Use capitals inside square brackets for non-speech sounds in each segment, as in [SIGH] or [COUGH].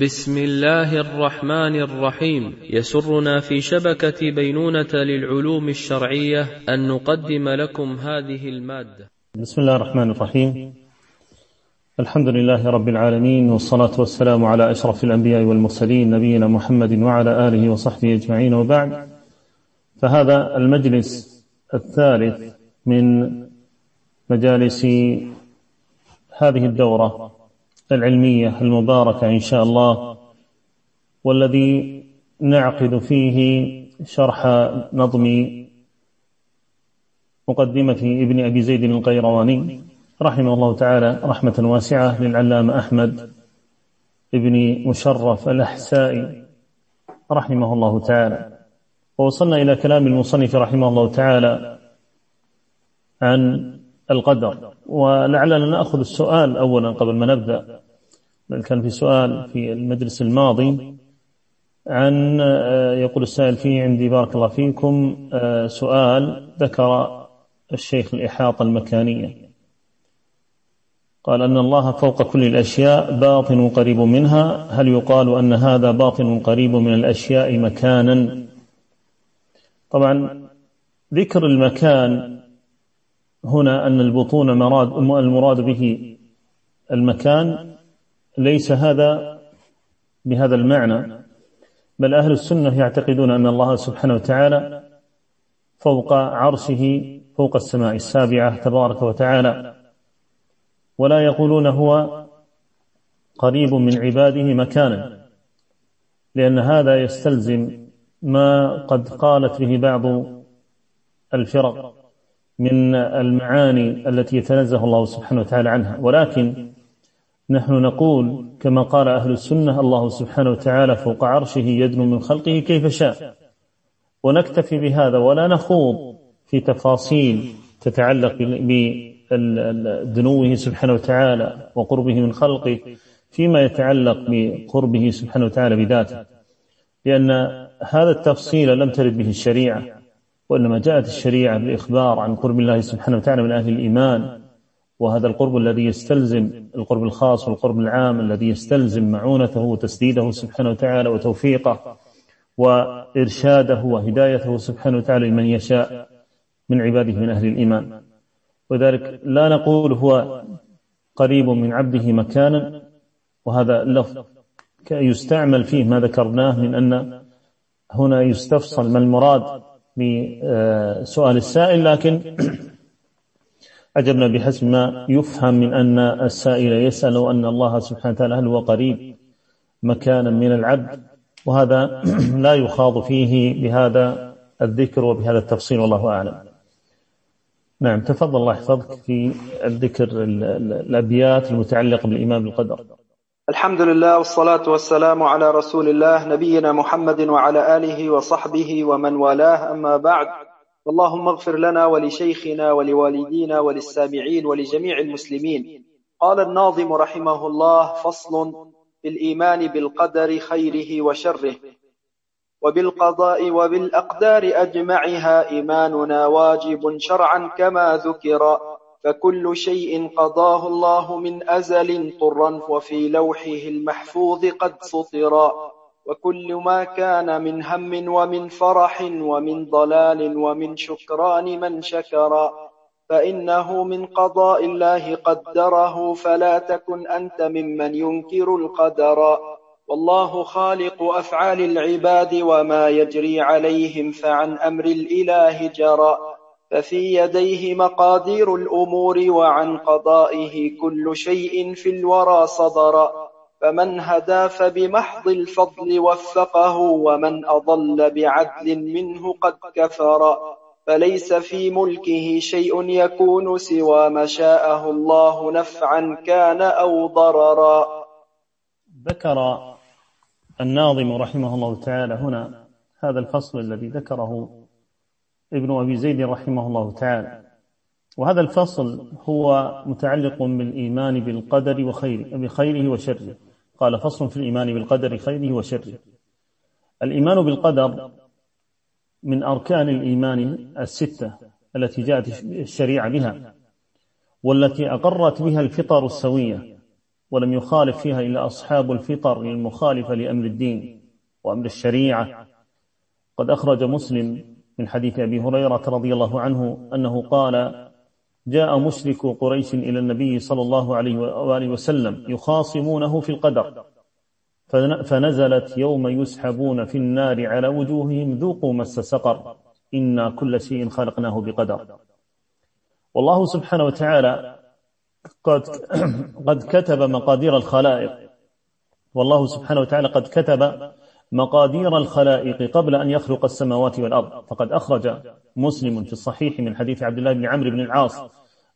بسم الله الرحمن الرحيم. يسرنا في شبكة بينونة للعلوم الشرعية أن نقدم لكم هذه المادة. بسم الله الرحمن الرحيم. الحمد لله رب العالمين والصلاة والسلام على أشرف الأنبياء والمرسلين نبينا محمد وعلى آله وصحبه أجمعين وبعد. فهذا المجلس الثالث من مجالس هذه الدورة. العلمية المباركة إن شاء الله والذي نعقد فيه شرح نظم مقدمة ابن أبي زيد القيرواني رحمه الله تعالى رحمة واسعة للعلامة أحمد ابن مشرف الأحسائي رحمه الله تعالى. ووصلنا إلى كلام المصنف رحمه الله تعالى عن القدر. ولعلنا نأخذ السؤال أولا قبل ما نبدأ. بل كان في سؤال في المجلس الماضي عن يقول السائل فيه عندي بارك الله فيكم سؤال ذكر الشيخ الإحاطة المكانية. قال أن الله فوق كل الأشياء باطن قريب منها. هل يقال أن هذا باطن قريب من الأشياء مكانا؟ طبعا ذكر المكان هنا أن البطون مراد المراد به المكان ليس هذا بهذا المعنى. بل أهل السنة يعتقدون أن الله سبحانه وتعالى فوق عرشه فوق السماء السابعة تبارك وتعالى. ولا يقولون هو قريب من عباده مكانا لأن هذا يستلزم ما قد قالت به بعض الفرق. من المعاني التي يتنزه الله سبحانه وتعالى عنها. ولكن نحن نقول كما قال أهل السنة الله سبحانه وتعالى فوق عرشه يدنو من خلقه كيف شاء. ونكتفي بهذا ولا نخوض في تفاصيل تتعلق بدنوه سبحانه وتعالى وقربه من خلقه فيما يتعلق بقربه سبحانه وتعالى بذاته. لأن هذا التفصيل لم ترد به الشريعة. وإنما جاءت الشريعة بالإخبار عن قرب الله سبحانه وتعالى من أهل الإيمان وهذا القرب الذي يستلزم القرب الخاص والقرب العام الذي يستلزم معونته وتسديده سبحانه وتعالى وتوفيقه وإرشاده وهدايته سبحانه وتعالى لمن يشاء من عباده من أهل الإيمان. وذلك لا نقول هو قريب من عبده مكانا وهذا اللفظ يستعمل فيه ما ذكرناه من أن هنا يستفصل ما المراد بسؤال السائل لكن أجبنا بحسب ما يفهم من أن السائل يسأل أن الله سبحانه وتعالى هل هو قريب مكانا من العبد وهذا [CLEARS THROAT] لا يخاض فيه بهذا الذكر وبهذا التفصيل والله أعلم. نعم تفضل الله يحفظك في الذكر الأبيات المتعلقة بالإيمان بالقدر الحمد لله والصلاة والسلام على رسول الله نبينا محمد وعلى آله وصحبه ومن والاه. أما بعد اللهم اغفر لنا ولشيخنا ولوالدينا وللسامعين ولجميع المسلمين. قال الناظم رحمه الله فصل في الإيمان بالقدر خيره وشره وبالقضاء وبالأقدار أجمعها إيماننا واجب شرعا كما ذكر. فكل شيء قضاه الله من أزل طرا وفي لوحه المحفوظ قد سطرا وكل ما كان من هم ومن فرح ومن ضلال ومن شكران من شكر. فإنه من قضاء الله قدره فلا تكن أنت ممن ينكر القدر. والله خالق أفعال العباد وما يجري عليهم فعن أمر الإله جرى. ففي يديه مقادير الأمور وعن قضائه كل شيء في الورى صدر فمن هدى فبمحض الفضل وفقه ومن أضل بعدل منه قد كفر. فليس في ملكه شيء يكون سوى ما شاءه الله نفعا كان أو ضررا ذكر الناظم رحمه الله تعالى هنا هذا الفصل الذي ذكره ابن أبي زيد رحمه الله تعالى. وهذا الفصل هو متعلق بالإيمان بالقدر وخيره بخيره وشره. قال فصل في الإيمان بالقدر خيره وشره. الإيمان بالقدر من أركان الإيمان الستة التي جاءت الشريعة بها والتي أقرت بها الفطر السوية ولم يخالف فيها إلا أصحاب الفطر المخالفة لأمر الدين وأمر الشريعة. قد أخرج مسلم من حديث أبي هريرة رضي الله عنه أنه قال جاء مشرك قريش إلى النبي صلى الله عليه وآله وسلم يخاصمونه في القدر فنزلت يوم يسحبون في النار على وجوههم ذوقوا مس سقر إنا كل شيء خلقناه بقدر. والله سبحانه وتعالى قد قد كتب مقادير الخلائق. والله سبحانه وتعالى قد كتب مقادير الخلائق قبل أن يخلق السماوات والأرض. فقد أخرج مسلم في الصحيح من حديث عبد الله بن عمرو بن العاص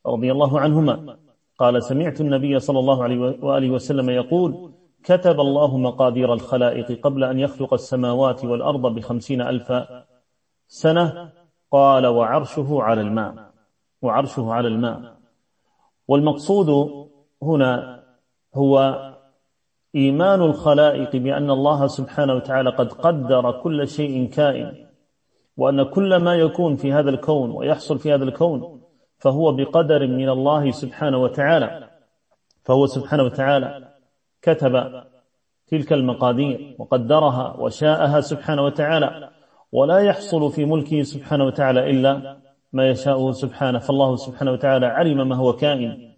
رضي الله عنهما. قال سمعت النبي صلى الله عليه وآله وسلم يقول كتب الله مقادير الخلائق قبل أن يخلق السماوات والأرض بخمسين ألف سنة. قال وعرشه على الماء. وعرشه على الماء. والمقصود هنا هو إيمان الخلائق بأن الله سبحانه وتعالى قد قدر كل شيء كائن وأن كل ما يكون في هذا الكون ويحصل في هذا الكون فهو بقدر من الله سبحانه وتعالى. فهو سبحانه وتعالى كتب تلك المقادير وقدرها وشاءها سبحانه وتعالى ولا يحصل في ملكه سبحانه وتعالى إلا ما يشاءه سبحانه. فالله سبحانه وتعالى علم ما هو كائن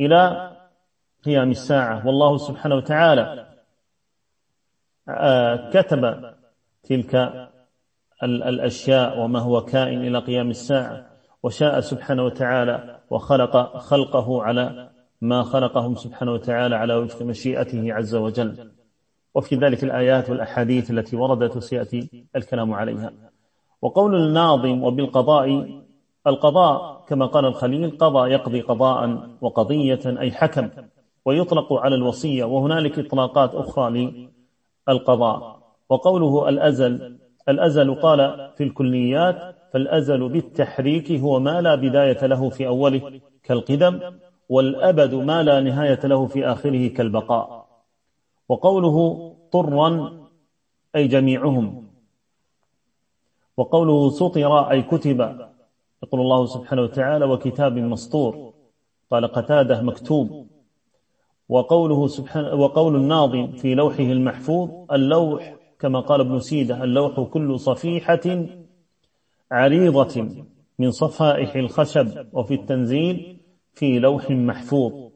إلى قيام الساعة. والله سبحانه وتعالى آه، كتب تلك الأشياء وما هو كائن إلى قيام الساعة. وشاء سبحانه وتعالى وخلق خلقه على ما خلقهم سبحانه وتعالى على وفق مشيئته عز وجل. وفي ذلك الآيات والأحاديث التي وردت وسيأتي الكلام عليها. وقول الناظم وبالقضاء القضاء كما قال الخليل قضى يقضي قضاء وقضية أي حكم. ويطلق على الوصية وهنالك إطلاقات أخرى للقضاء. وقوله الأزل الأزل قال في الكليات فالأزل بالتحريك هو ما لا بداية له في أوله كالقدم والأبد ما لا نهاية له في آخره كالبقاء. وقوله طرا أي جميعهم. وقوله سطر أي كتب. يقول الله سبحانه وتعالى وكتاب مسطور. قال قتادة مكتوب. وقوله سبحانه وقول الناظم في لوحه المحفوظ اللوح كما قال ابن سيدة اللوح كل صفيحة عريضة من صفائح الخشب وفي التنزيل في لوح محفوظ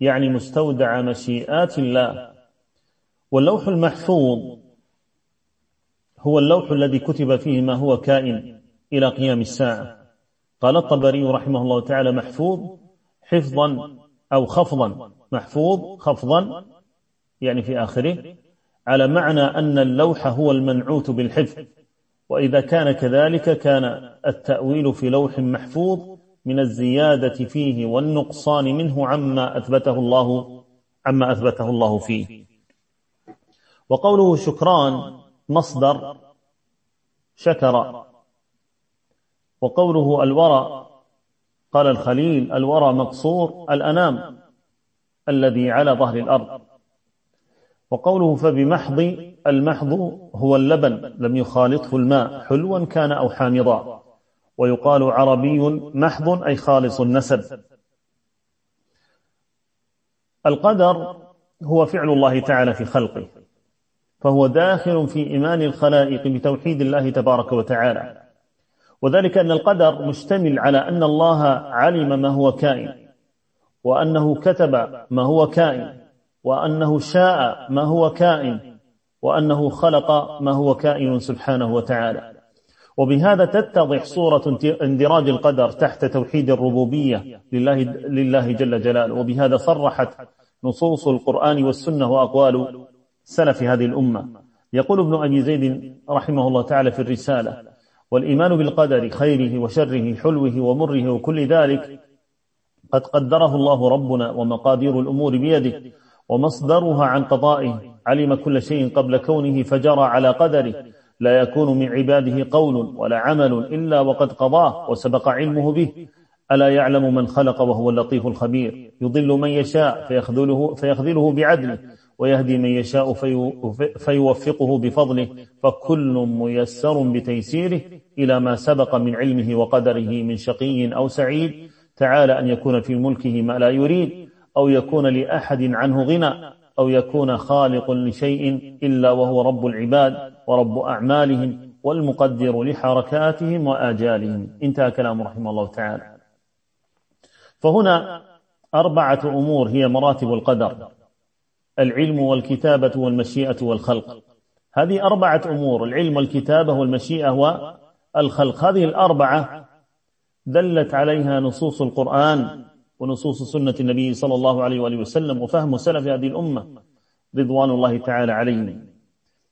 يعني مستودع مشيئات الله. واللوح المحفوظ هو اللوح الذي كتب فيه ما هو كائن إلى قيام الساعة. قال الطبري رحمه الله تعالى محفوظ حفظا أو خفضا. محفوظ خفضا يعني في آخره على معنى أن اللوح هو المنعوت بالحفظ. وإذا كان كذلك كان التأويل في لوح محفوظ من الزيادة فيه والنقصان منه عما أثبته الله عما أثبته الله فيه. وقوله شكران مصدر شكر. وقوله الورى قال الخليل الورى مقصور الأنام الذي على ظهر الأرض. وقوله فبمحض المحض هو اللبن لم يخالطه الماء حلوا كان أو حامضا. ويقال عربي محض أي خالص النسب. القدر هو فعل الله تعالى في خلقه فهو داخل في إيمان الخلائق بتوحيد الله تبارك وتعالى. وذلك أن القدر مشتمل على أن الله علم ما هو كائن وأنه كتب ما هو كائن وأنه شاء ما هو كائن وأنه خلق ما هو كائن سبحانه وتعالى. وبهذا تتضح صورة اندراج القدر تحت توحيد الربوبية لله, لله جل جلاله. وبهذا صرحت نصوص القرآن والسنة وأقوال سلف هذه الأمة. يقول ابن أبي زيد رحمه الله تعالى في الرسالة والإيمان بالقدر خيره وشره حلوة ومره وكل ذلك قد قدره الله ربنا ومقادير الأمور بيده ومصدرها عن قضائه. علم كل شيء قبل كونه فجرى على قدره. لا يكون من عباده قول ولا عمل إلا وقد قضاه وسبق علمه به. ألا يعلم من خلق وهو اللطيف الخبير؟ يضل من يشاء فيخذله, فيخذله بعدله. ويهدي من يشاء فيوفقه بفضله فكل ميسر بتيسيره إلى ما سبق من علمه وقدره من شقي أو سعيد. تعالى أن يكون في ملكه ما لا يريد أو يكون لأحد عنه غنى أو يكون خالق لشيء إلا وهو رب العباد ورب أعمالهم والمقدر لحركاتهم وآجالهم. انتهى كلام رحمه الله تعالى. فهنا أربعة أمور هي مراتب القدر. العلم والكتابة والمشيئة والخلق. هذه أربعة أمور العلم والكتابة والمشيئة والخلق. هذه الأربعة دلت عليها نصوص القرآن ونصوص سنة النبي صلى الله عليه وآله وسلم وفهم سلف هذه الأمة رضوان الله تعالى عليهم.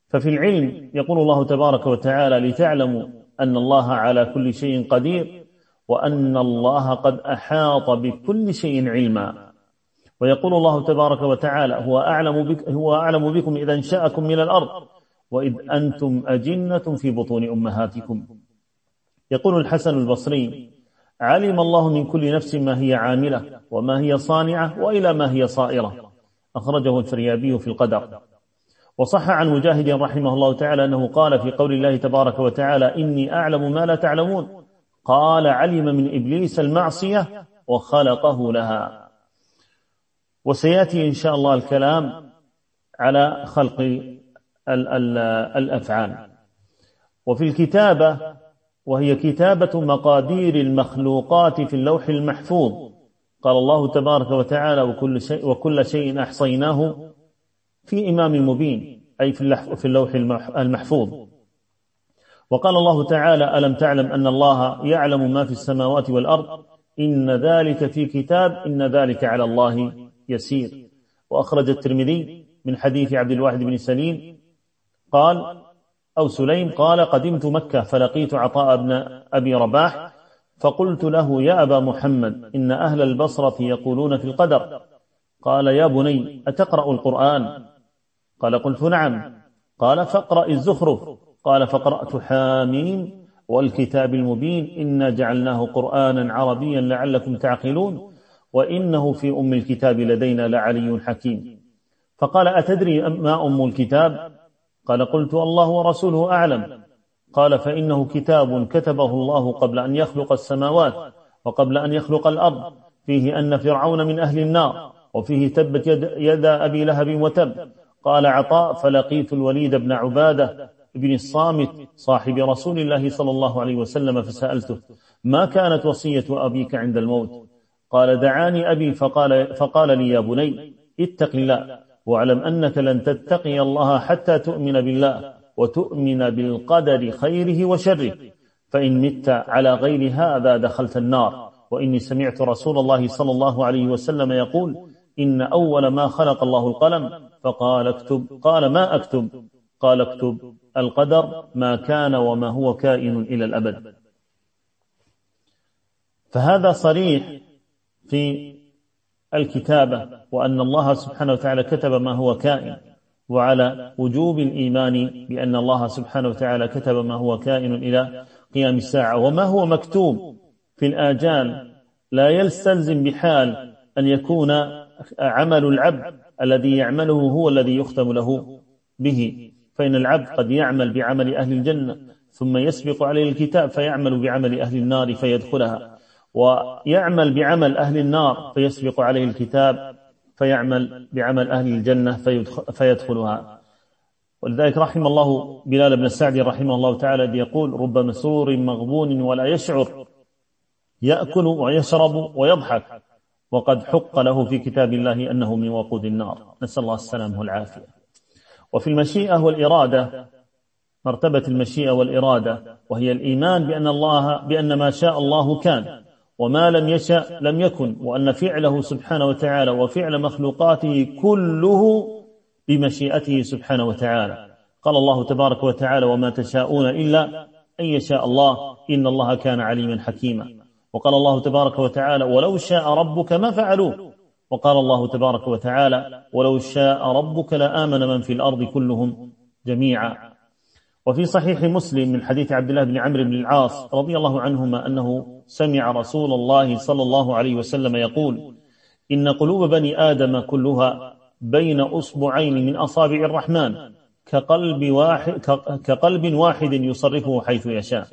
ففي العلم يقول الله تبارك وتعالى لتعلموا أن الله على كل شيء قدير وأن الله قد أحاط بكل شيء علما. ويقول الله تبارك وتعالى هو أعلم, بك هو أعلم بكم إذا انشأكم من الأرض وإذ أنتم أجنة في بطون أمهاتكم. يقول الحسن البصري علم الله من كل نفس ما هي عاملة وما هي صانعة وإلى ما هي صائرة. أخرجه الفريابي في القدر. وصح عن مجاهد رحمه الله تعالى أنه قال في قول الله تبارك وتعالى إني أعلم ما لا تعلمون. قال علم من إبليس المعصية وخلقه لها. وسيأتي إن شاء الله الكلام على خلق الأفعال. وفي الكتابة وهي كتابة مقادير المخلوقات في اللوح المحفوظ. قال الله تبارك وتعالى وكل شيء, وكل شيء أحصيناه في إمام مبين أي في اللوح المحفوظ. وقال الله تعالى ألم تعلم أن الله يعلم ما في السماوات والأرض؟ إن ذلك في كتاب إن ذلك على الله يسير. وأخرج الترمذي من حديث عبد الواحد بن سليم قال أو سليم قال قدمت مكة فلقيت عطاء بن أبي رباح فقلت له يا أبا محمد إن أهل البصرة يقولون في القدر. قال يا بني أتقرأ القرآن؟ قال قلت نعم. قال فاقرأ الزخرف. قال فقرأت حاميم والكتاب المبين. إنا جعلناه قرآنا عربيا لعلكم تعقلون. وإنه في أم الكتاب لدينا لعلي حكيم. فقال أتدري ما أم الكتاب؟ قال قلت الله ورسوله أعلم. قال فإنه كتاب كتبه الله قبل أن يخلق السماوات وقبل أن يخلق الأرض. فيه أن فرعون من أهل النار وفيه تبت يد, يد أبي لهب وتب. قال عطاء فلقيت الوليد بن عبادة بن الصامت صاحب رسول الله صلى الله عليه وسلم فسألته ما كانت وصية أبيك عند الموت؟ قال دعاني أبي فقال, فقال لي يا بني اتق الله واعلم أنك لن تتقي الله حتى تؤمن بالله وتؤمن بالقدر خيره وشره. فإن مت على غير هذا دخلت النار. وإني سمعت رسول الله صلى الله عليه وسلم يقول إن أول ما خلق الله القلم. فقال اكتب. قال ما أكتب؟ قال اكتب القدر ما كان وما هو كائن إلى الأبد. فهذا صريح في الكتابة وأن الله سبحانه وتعالى كتب ما هو كائن. وعلى وجوب الإيمان بأن الله سبحانه وتعالى كتب ما هو كائن إلى قيام الساعة. وما هو مكتوب في الآجال لا يستلزم بحال أن يكون عمل العبد الذي يعمله هو الذي يختم له به. فإن العبد قد يعمل بعمل أهل الجنة ثم يسبق عليه الكتاب فيعمل بعمل أهل النار فيدخلها. ويعمل بعمل أهل النار فيسبق عليه الكتاب فيعمل بعمل أهل الجنة فيدخلها. ولذلك رحم الله بلال بن السعد رحمه الله تعالى يقول رب مسرور مغبون ولا يشعر يأكل ويشرب ويضحك وقد حق له في كتاب الله أنه من وقود النار. نسأل الله السلامة والعافية. وفي المشيئة والإرادة مرتبة المشيئة والإرادة وهي الإيمان بأن الله بأن ما شاء الله كان. وما لم يشأ لم يكن وأن فعله سبحانه وتعالى وفعل مخلوقاته كله بمشيئته سبحانه وتعالى. قال الله تبارك وتعالى وما تشاءون إلا أن يشاء الله إن الله كان عليما حكيما. وقال الله تبارك وتعالى ولو شاء ربك ما فعلوه. وقال الله تبارك وتعالى ولو شاء ربك لآمن من في الأرض كلهم جميعا. وفي صحيح مسلم من حديث عبد الله بن عمرو بن العاص رضي الله عنهما أنه سمع رسول الله صلى الله عليه وسلم يقول إن قلوب بني آدم كلها بين أصبعين من أصابع الرحمن كقلب واحد, كقلب واحد يصرفه حيث يشاء.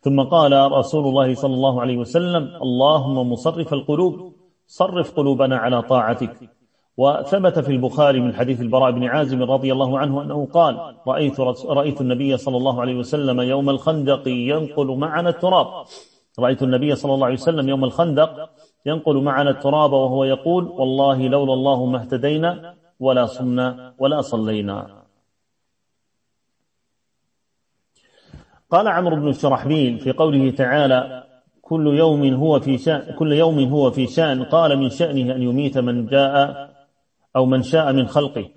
ثم قال رسول الله صلى الله عليه وسلم اللهم مصرف القلوب صرف قلوبنا على طاعتك. وثبت في البخاري من حديث البراء بن عازم رضي الله عنه أنه قال رأيت, رأيت النبي صلى الله عليه وسلم يوم الخندق ينقل معنا التراب. رأيت النبي صلى الله عليه وسلم يوم الخندق ينقل معنا التراب وهو يقول والله لولا الله ما اهتدينا ولا صمنا ولا صلينا. قال عمرو بن الشرحبيل في قوله تعالى كل يوم هو في شأن كل يوم هو في شأن قال من شأنه أن يميت من جاء أو من شاء من خلقه.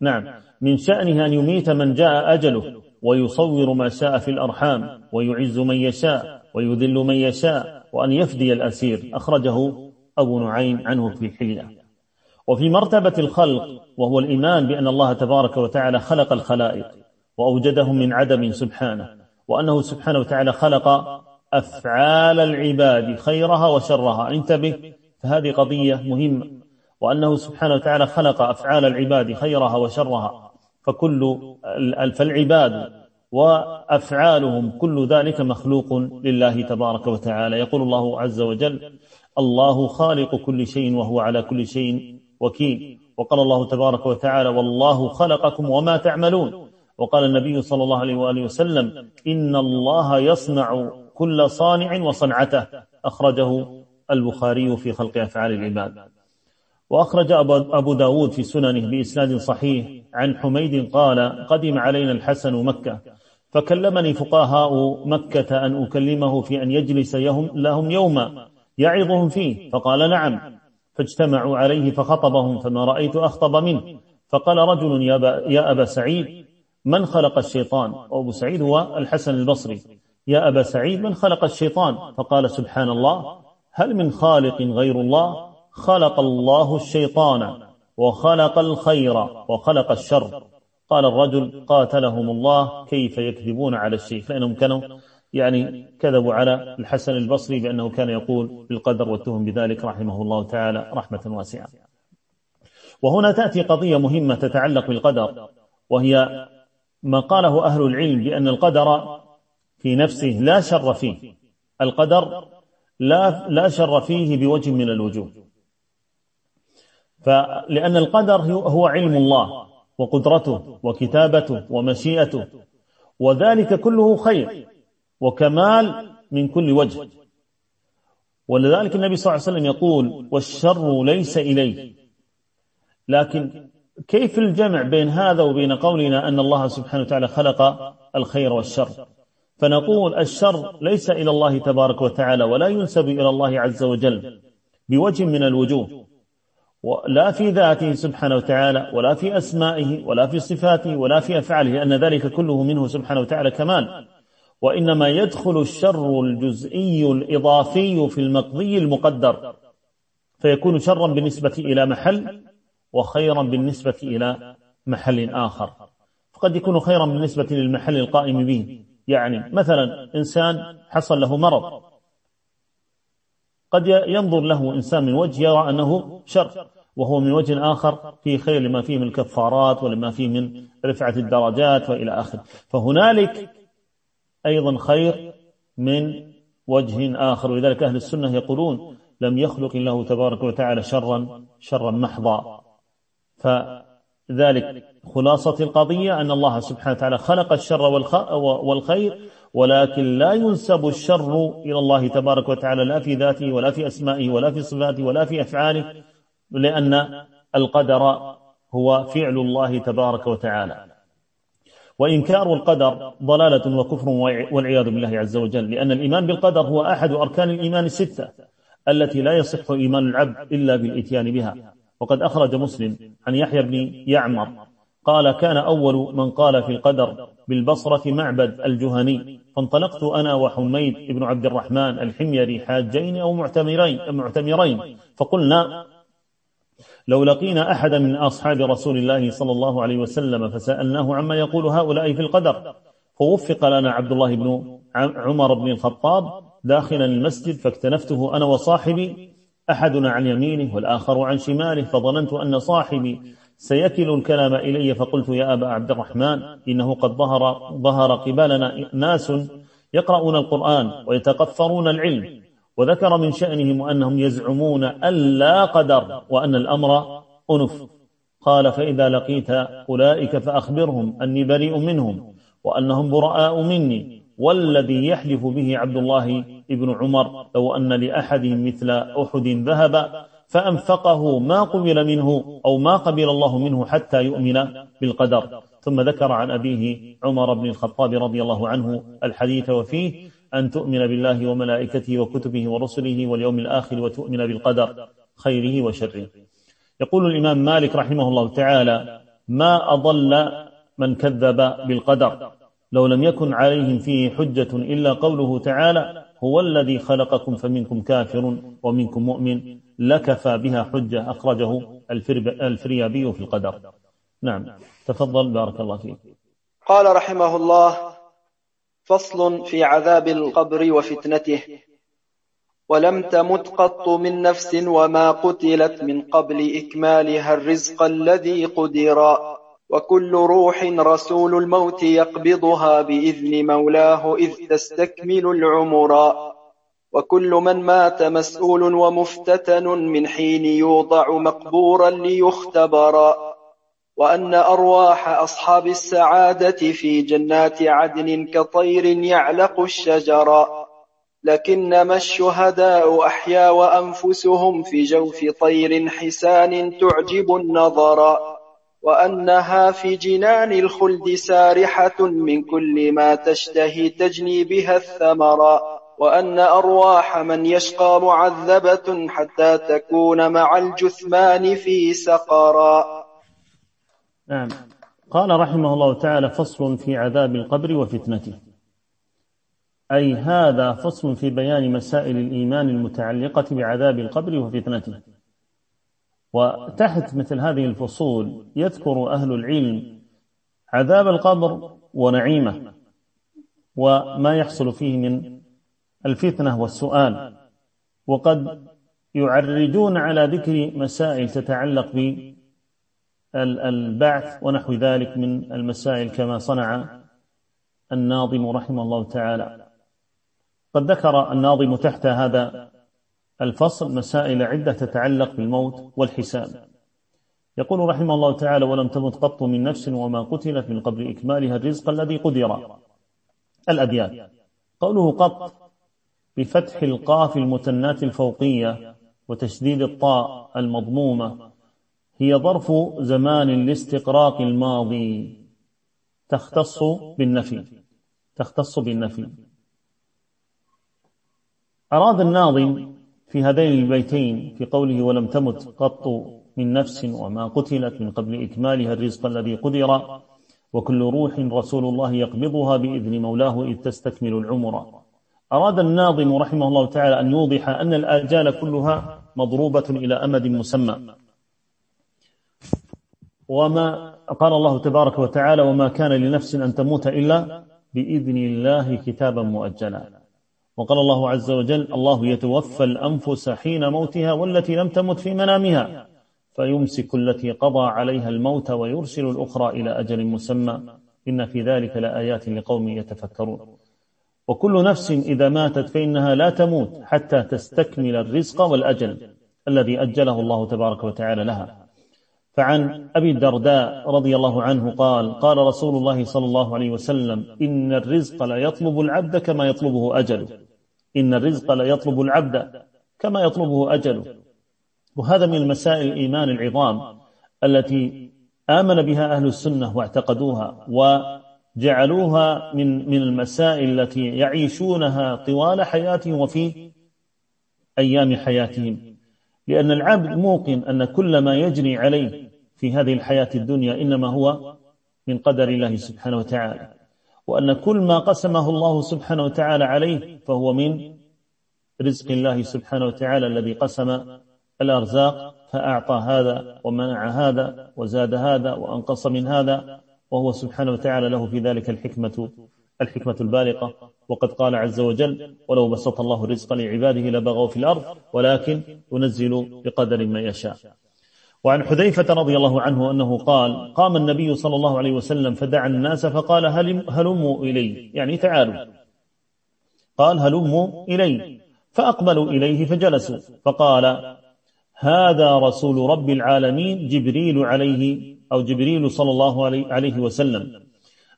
نعم. من شأنه أن يميت من جاء أجله ويصور ما شاء في الأرحام ويعز من يشاء ويذل من يشاء وأن يفدي الأسير. أخرجه أبو نعيم عنه في حلية وفي مرتبة الخلق وهو الإيمان بأن الله تبارك وتعالى خلق الخلائق وأوجدهم من عدم سبحانه وأنه سبحانه وتعالى خلق أفعال العباد خيرها وشرها. انتبه فهذه قضية مهمة. وأنه سبحانه وتعالى خلق أفعال العباد خيرها وشرها فكل فالعباد وأفعالهم كل ذلك مخلوق لله تبارك وتعالى. يقول الله عز وجل الله خالق كل شيء وهو على كل شيء وكيل وقال الله تبارك وتعالى والله خلقكم وما تعملون وقال النبي صلى الله عليه وآله وسلم إن الله يصنع كل صانع وصنعته أخرجه البخاري في خلق أفعال العباد. وأخرج أبو داود في سننه بإسناد صحيح عن حميد قال قدم علينا الحسن مكة فكلمني فقهاء مكة أن أكلمه في أن يجلس لهم يوما يعظهم فيه فقال نعم. فاجتمعوا عليه فخطبهم فما رأيت أخطب منه فقال رجل يا يا أبا سعيد من خلق الشيطان؟ وأبو سعيد هو الحسن البصري. يا أبا سعيد من خلق الشيطان؟ فقال سبحان الله هل من خالق غير الله؟ خلق الله الشيطان وخلق الخير وخلق الشر. قال الرجل قاتلهم الله كيف يكذبون على الشيخ؟ لأنهم كانوا يعني كذبوا على الحسن البصري بأنه كان يقول بالقدر والتهم بذلك رحمه الله تعالى رحمة واسعة. وهنا تأتي قضية مهمة تتعلق بالقدر وهي ما قاله أهل العلم بأن القدر في نفسه لا شر فيه. القدر لا, لا شر فيه بوجه من الوجوه. فلأن القدر هو علم الله وقدرته وكتابته ومشيئته وذلك كله خير وكمال من كل وجه. ولذلك النبي صلى الله عليه وسلم يقول والشر ليس إليه لكن كيف الجمع بين هذا وبين قولنا أن الله سبحانه وتعالى خلق الخير والشر؟ فنقول الشر ليس إلى الله تبارك وتعالى ولا ينسب إلى الله عز وجل بوجه من الوجوه لا في ذاته سبحانه وتعالى ولا في أسمائه ولا في صفاته ولا في أفعاله لأن ذلك كله منه سبحانه وتعالى كمال. وإنما يدخل الشر الجزئي الإضافي في المقضي المقدر فيكون شرا بالنسبة إلى محل وخيرا بالنسبة إلى محل آخر. فقد يكون خيرا بالنسبة للمحل القائم به. يعني مثلا إنسان حصل له مرض قد ينظر له إنسان من وجه يرى أنه شر. وهو من وجه آخر فيه خير لما فيه من الكفارات ولما فيه من رفعة الدرجات وإلى آخر. فهنالك أيضا خير من وجه آخر. ولذلك أهل السنة يقولون لم يخلق الله تبارك وتعالى شرا شرا محضا. فذلك خلاصة القضية أن الله سبحانه وتعالى خلق الشر والخير ولكن لا ينسب الشر إلى الله تبارك وتعالى لا في ذاته ولا في أسمائه ولا في صفاته ولا في أفعاله. لأن القدر هو فعل الله تبارك وتعالى. وإنكار القدر ضلالة وكفر والعياذ بالله عز وجل لأن الإيمان بالقدر هو أحد أركان الإيمان الستة التي لا يصح إيمان العبد إلا بالإتيان بها. وقد أخرج مسلم عن يحيى بن يعمر قال كان أول من قال في القدر بالبصرة معبد الجهني فانطلقت أنا وحميد بن عبد الرحمن الحميري حاجين أو معتمرين, معتمرين فقلنا لو لقينا أحدا من أصحاب رسول الله صلى الله عليه وسلم فسألناه عما يقول هؤلاء في القدر فوفق لنا عبد الله بن عمر بن الخطاب داخلا المسجد فاكتنفته أنا وصاحبي أحدنا عن يمينه والآخر عن شماله فظننت أن صاحبي سيكل الكلام إلي فقلت يا أبا عبد الرحمن إنه قد ظهر, ظهر قبالنا ناس يقرؤون القرآن ويتقفرون العلم. وذكر من شأنهم أنهم يزعمون أن لا قدر وأن الأمر أنف. قال فإذا لقيت أولئك فأخبرهم أني بريء منهم وأنهم براء مني. والذي يحلف به عبد الله ابن عمر لو أن لأحدهم مثل أحد ذهب فأنفقه ما قبل منه أو ما قبل الله منه حتى يؤمن بالقدر. ثم ذكر عن أبيه عمر بن الخطاب رضي الله عنه الحديث وفيه أن تؤمن بالله وملائكته وكتبه ورسله واليوم الآخر وتؤمن بالقدر خيره وشره. يقول الإمام مالك رحمه الله تعالى ما أضل من كذب بالقدر لو لم يكن عليهم فيه حجة إلا قوله تعالى هو الذي خلقكم فمنكم كافر ومنكم مؤمن لكفى بها حجة أخرجه الفريابي في القدر. نعم. تفضل بارك الله فيك. قال رحمه الله فصل في عذاب القبر وفتنته. ولم تمت قط من نفس وما قتلت من قبل إكمالها الرزق الذي قدر. وكل روح رسول الموت يقبضها بإذن مولاه إذ تستكمل العمر. وكل من مات مسؤول ومفتتن من حين يوضع مقبورا ليختبر. وأن أرواح أصحاب السعادة في جنات عدن كطير يعلق الشجر. لكنما الشهداء أحيا وأنفسهم في جوف طير حسان تعجب النظر. وأنها في جنان الخلد سارحة من كل ما تشتهي تجني بها الثمر. وأن أرواح من يشقى معذبة حتى تكون مع الجثمان في سقرا نعم. قال رحمه الله تعالى فصل في عذاب القبر وفتنته. أي هذا فصل في بيان مسائل الإيمان المتعلقة بعذاب القبر وفتنته. وتحت مثل هذه الفصول يذكر أهل العلم عذاب القبر ونعيمه وما يحصل فيه من الفتنة والسؤال. وقد يعرجون على ذكر مسائل تتعلق بالبعث ونحو ذلك من المسائل كما صنع الناظم رحمه الله تعالى. قد ذكر الناظم تحت هذا الفصل مسائل عدة تتعلق بالموت والحساب. يقول رحمه الله تعالى ولم تمت قط من نفس وما قتلت من قبل إكمالها الرزق الذي قدر. الأبيات. قوله قط بفتح القاف المتنات الفوقية وتشديد الطاء المضمومة هي ظرف زمان لاستقراق الماضي تختص بالنفي تختص بالنفي. أراد الناظم في هذين البيتين في قوله ولم تمت قط من نفس وما قتلت من قبل إكمالها الرزق الذي قدر وكل روح رسول الله يقبضها بإذن مولاه إذ تستكمل العمر. أراد الناظم رحمه الله تعالى أن يوضح أن الآجال كلها مضروبة إلى أمد مسمى. وما قال الله تبارك وتعالى وما كان لنفس أن تموت إلا بإذن الله كتابا مؤجلا. وقال الله عز وجل الله يتوفى الأنفس حين موتها والتي لم تمت في منامها فيمسك التي قضى عليها الموت ويرسل الأخرى إلى أجل مسمى. إن في ذلك لآيات لقوم يتفكرون. وكل نفس إذا ماتت فإنها لا تموت حتى تستكمل الرزق والأجل الذي أجله الله تبارك وتعالى لها. فعن أبي الدرداء رضي الله عنه قال قال رسول الله صلى الله عليه وسلم إن الرزق لا يطلب العبد كما يطلبه أجله. إن الرزق لا يطلب العبد كما يطلبه أجله. وهذا من المسائل الإيمان العظام التي آمن بها أهل السنة واعتقدوها وجعلوها من من المسائل التي يعيشونها طوال حياتهم وفي أيام حياتهم. لأن العبد موقن أن كل ما يجري عليه في هذه الحياة الدنيا إنما هو من قدر الله سبحانه وتعالى. وأن كل ما قسمه الله سبحانه وتعالى عليه فهو من رزق الله سبحانه وتعالى الذي قسم الأرزاق فأعطى هذا ومنع هذا وزاد هذا وأنقص من هذا وهو سبحانه وتعالى له في ذلك الحكمة الحكمة البالغة. وقد قال عز وجل ولو بسط الله الرزق لعباده لبغوا في الأرض ولكن ينزل بقدر ما يشاء وعن حذيفة رضي الله عنه أنه قال قام النبي صلى الله عليه وسلم فدعا الناس فقال هلموا إلي. يعني تعالوا. قال هلموا إلي. فأقبلوا إليه فجلسوا. فقال هذا رسول رب العالمين جبريل عليه أو جبريل صلى الله عليه وسلم.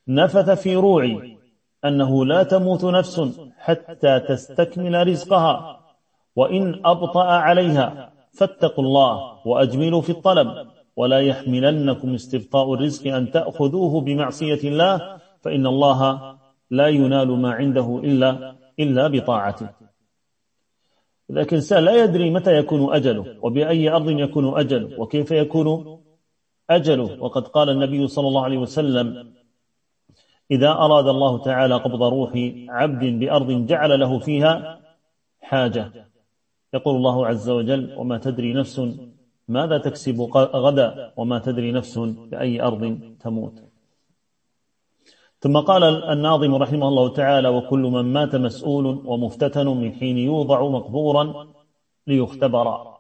نفث في روعي أنه لا تموت نفس حتى تستكمل رزقها وإن أبطأ عليها فاتقوا الله وأجملوا في الطلب. ولا يحملنكم استبطاء الرزق أن تأخذوه بمعصية الله فإن الله لا ينال ما عنده إلا, إلا بطاعته. لكن لا يدري متى يكون أجله وبأي أرض يكون أجله وكيف يكون أجله؟ وقد قال النبي صلى الله عليه وسلم إذا أراد الله تعالى قبض روح عبد بأرض جعل له فيها حاجة. يقول الله عز وجل وما تدري نفس ماذا تكسب غدا وما تدري نفس بأي أرض تموت. ثم قال الناظم رحمه الله تعالى وكل من مات مسؤول ومفتتن من حين يوضع مقبورا ليختبر.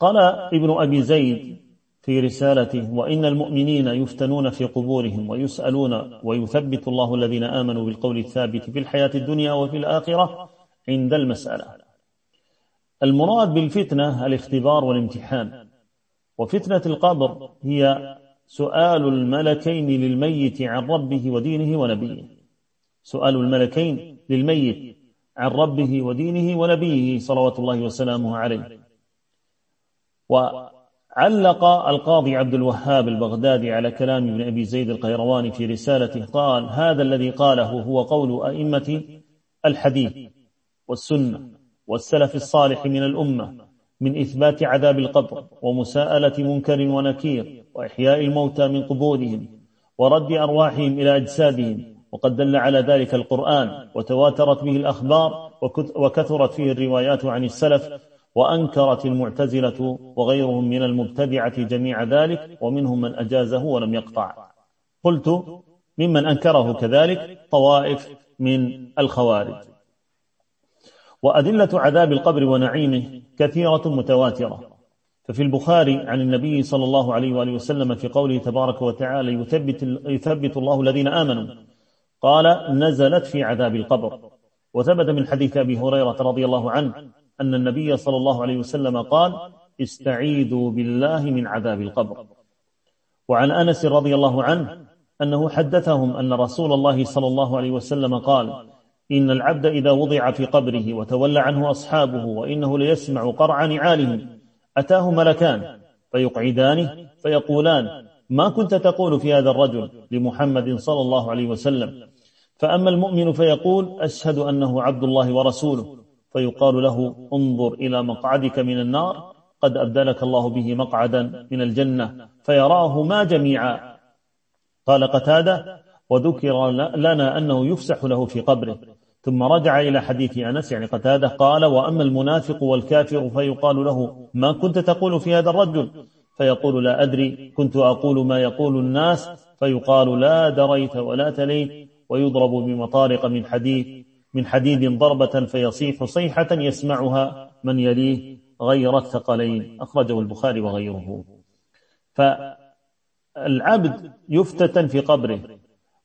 قال ابن أبي زيد في رسالته وإن المؤمنين يفتنون في قبورهم ويسألون ويثبت الله الذين آمنوا بالقول الثابت في الحياة الدنيا وفي الآخرة عند المسألة. المراد بالفتنة الاختبار والامتحان. وفتنة القبر هي سؤال الملكين للميت عن ربه ودينه ونبيه. سؤال الملكين للميت عن ربه ودينه ونبيه صلوات الله وسلامه عليه. وعلق القاضي عبد الوهاب البغدادي على كلام ابن أبي زيد القيرواني في رسالته قال هذا الذي قاله هو قول أئمة الحديث والسنة. والسلف الصالح من الأمة من إثبات عذاب القبر ومساءلة منكر ونكير وإحياء الموتى من قبورهم ورد أرواحهم إلى أجسادهم وقد دل على ذلك القرآن وتواترت به الأخبار وكثرت فيه الروايات عن السلف وأنكرت المعتزلة وغيرهم من المبتدعة جميع ذلك ومنهم من أجازه ولم يقطع. قلت ممن أنكره كذلك طوائف من الخوارج. وأدلة عذاب القبر ونعيمه كثيرة متواترة. ففي البخاري عن النبي صلى الله عليه وآله وسلم في قوله تبارك وتعالى يثبت, يثبت الله الذين آمنوا قال نزلت في عذاب القبر. وثبت من حديث أبي هريرة رضي الله عنه أن النبي صلى الله عليه وسلم قال استعيذوا بالله من عذاب القبر. وعن أنس رضي الله عنه أنه حدثهم أن رسول الله صلى الله عليه وسلم قال إن العبد إذا وضع في قبره وتولى عنه أصحابه وإنه ليسمع قرع نعالهم أتاه ملكان فيقعدانه فيقولان ما كنت تقول في هذا الرجل لمحمد صلى الله عليه وسلم؟ فأما المؤمن فيقول أشهد أنه عبد الله ورسوله. فيقال له انظر إلى مقعدك من النار قد أبدلك الله به مقعدا من الجنة فيراه ما جميعا. قال قتادة وذكر لنا أنه يفسح له في قبره. ثم رجع إلى حديث أنس يعني قتادة قال وأما المنافق والكافر فيقال له ما كنت تقول في هذا الرجل؟ فيقول لا أدري كنت أقول ما يقول الناس فيقال لا دريت ولا تليت ويضرب بمطارق من حديد من حديد ضربة فيصيح صيحة يسمعها من يليه غير الثقلين. أخرجه البخاري وغيره. فالعبد يفتتن في قبره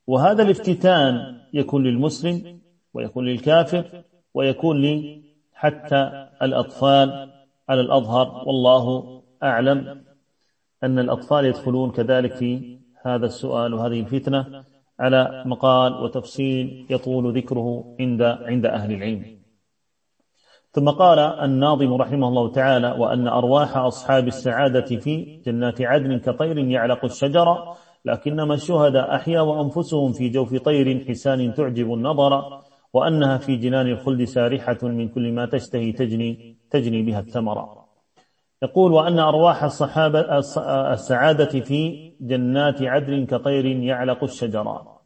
وهذا الافتتان يكون للمسلم ويكون للكافر ويكون لي حتى الأطفال على الأظهر والله أعلم أن الأطفال يدخلون كذلك في هذا السؤال وهذه الفتنة على مقال وتفصيل يطول ذكره عند عند أهل العلم. ثم قال الناظم رحمه الله تعالى وأن أرواح أصحاب السعادة في جنات عدن كطير يعلق الشجر لكنما الشهداء أحيا وأنفسهم في جوف طير حسان تعجب النظر وأنها في جنان الخلد سارحة من كل ما تشتهي تجني, تجني بها الثمرة. يقول وأن أرواح الصحابة السعادة في جنات عدن كطير يعلق الشجرات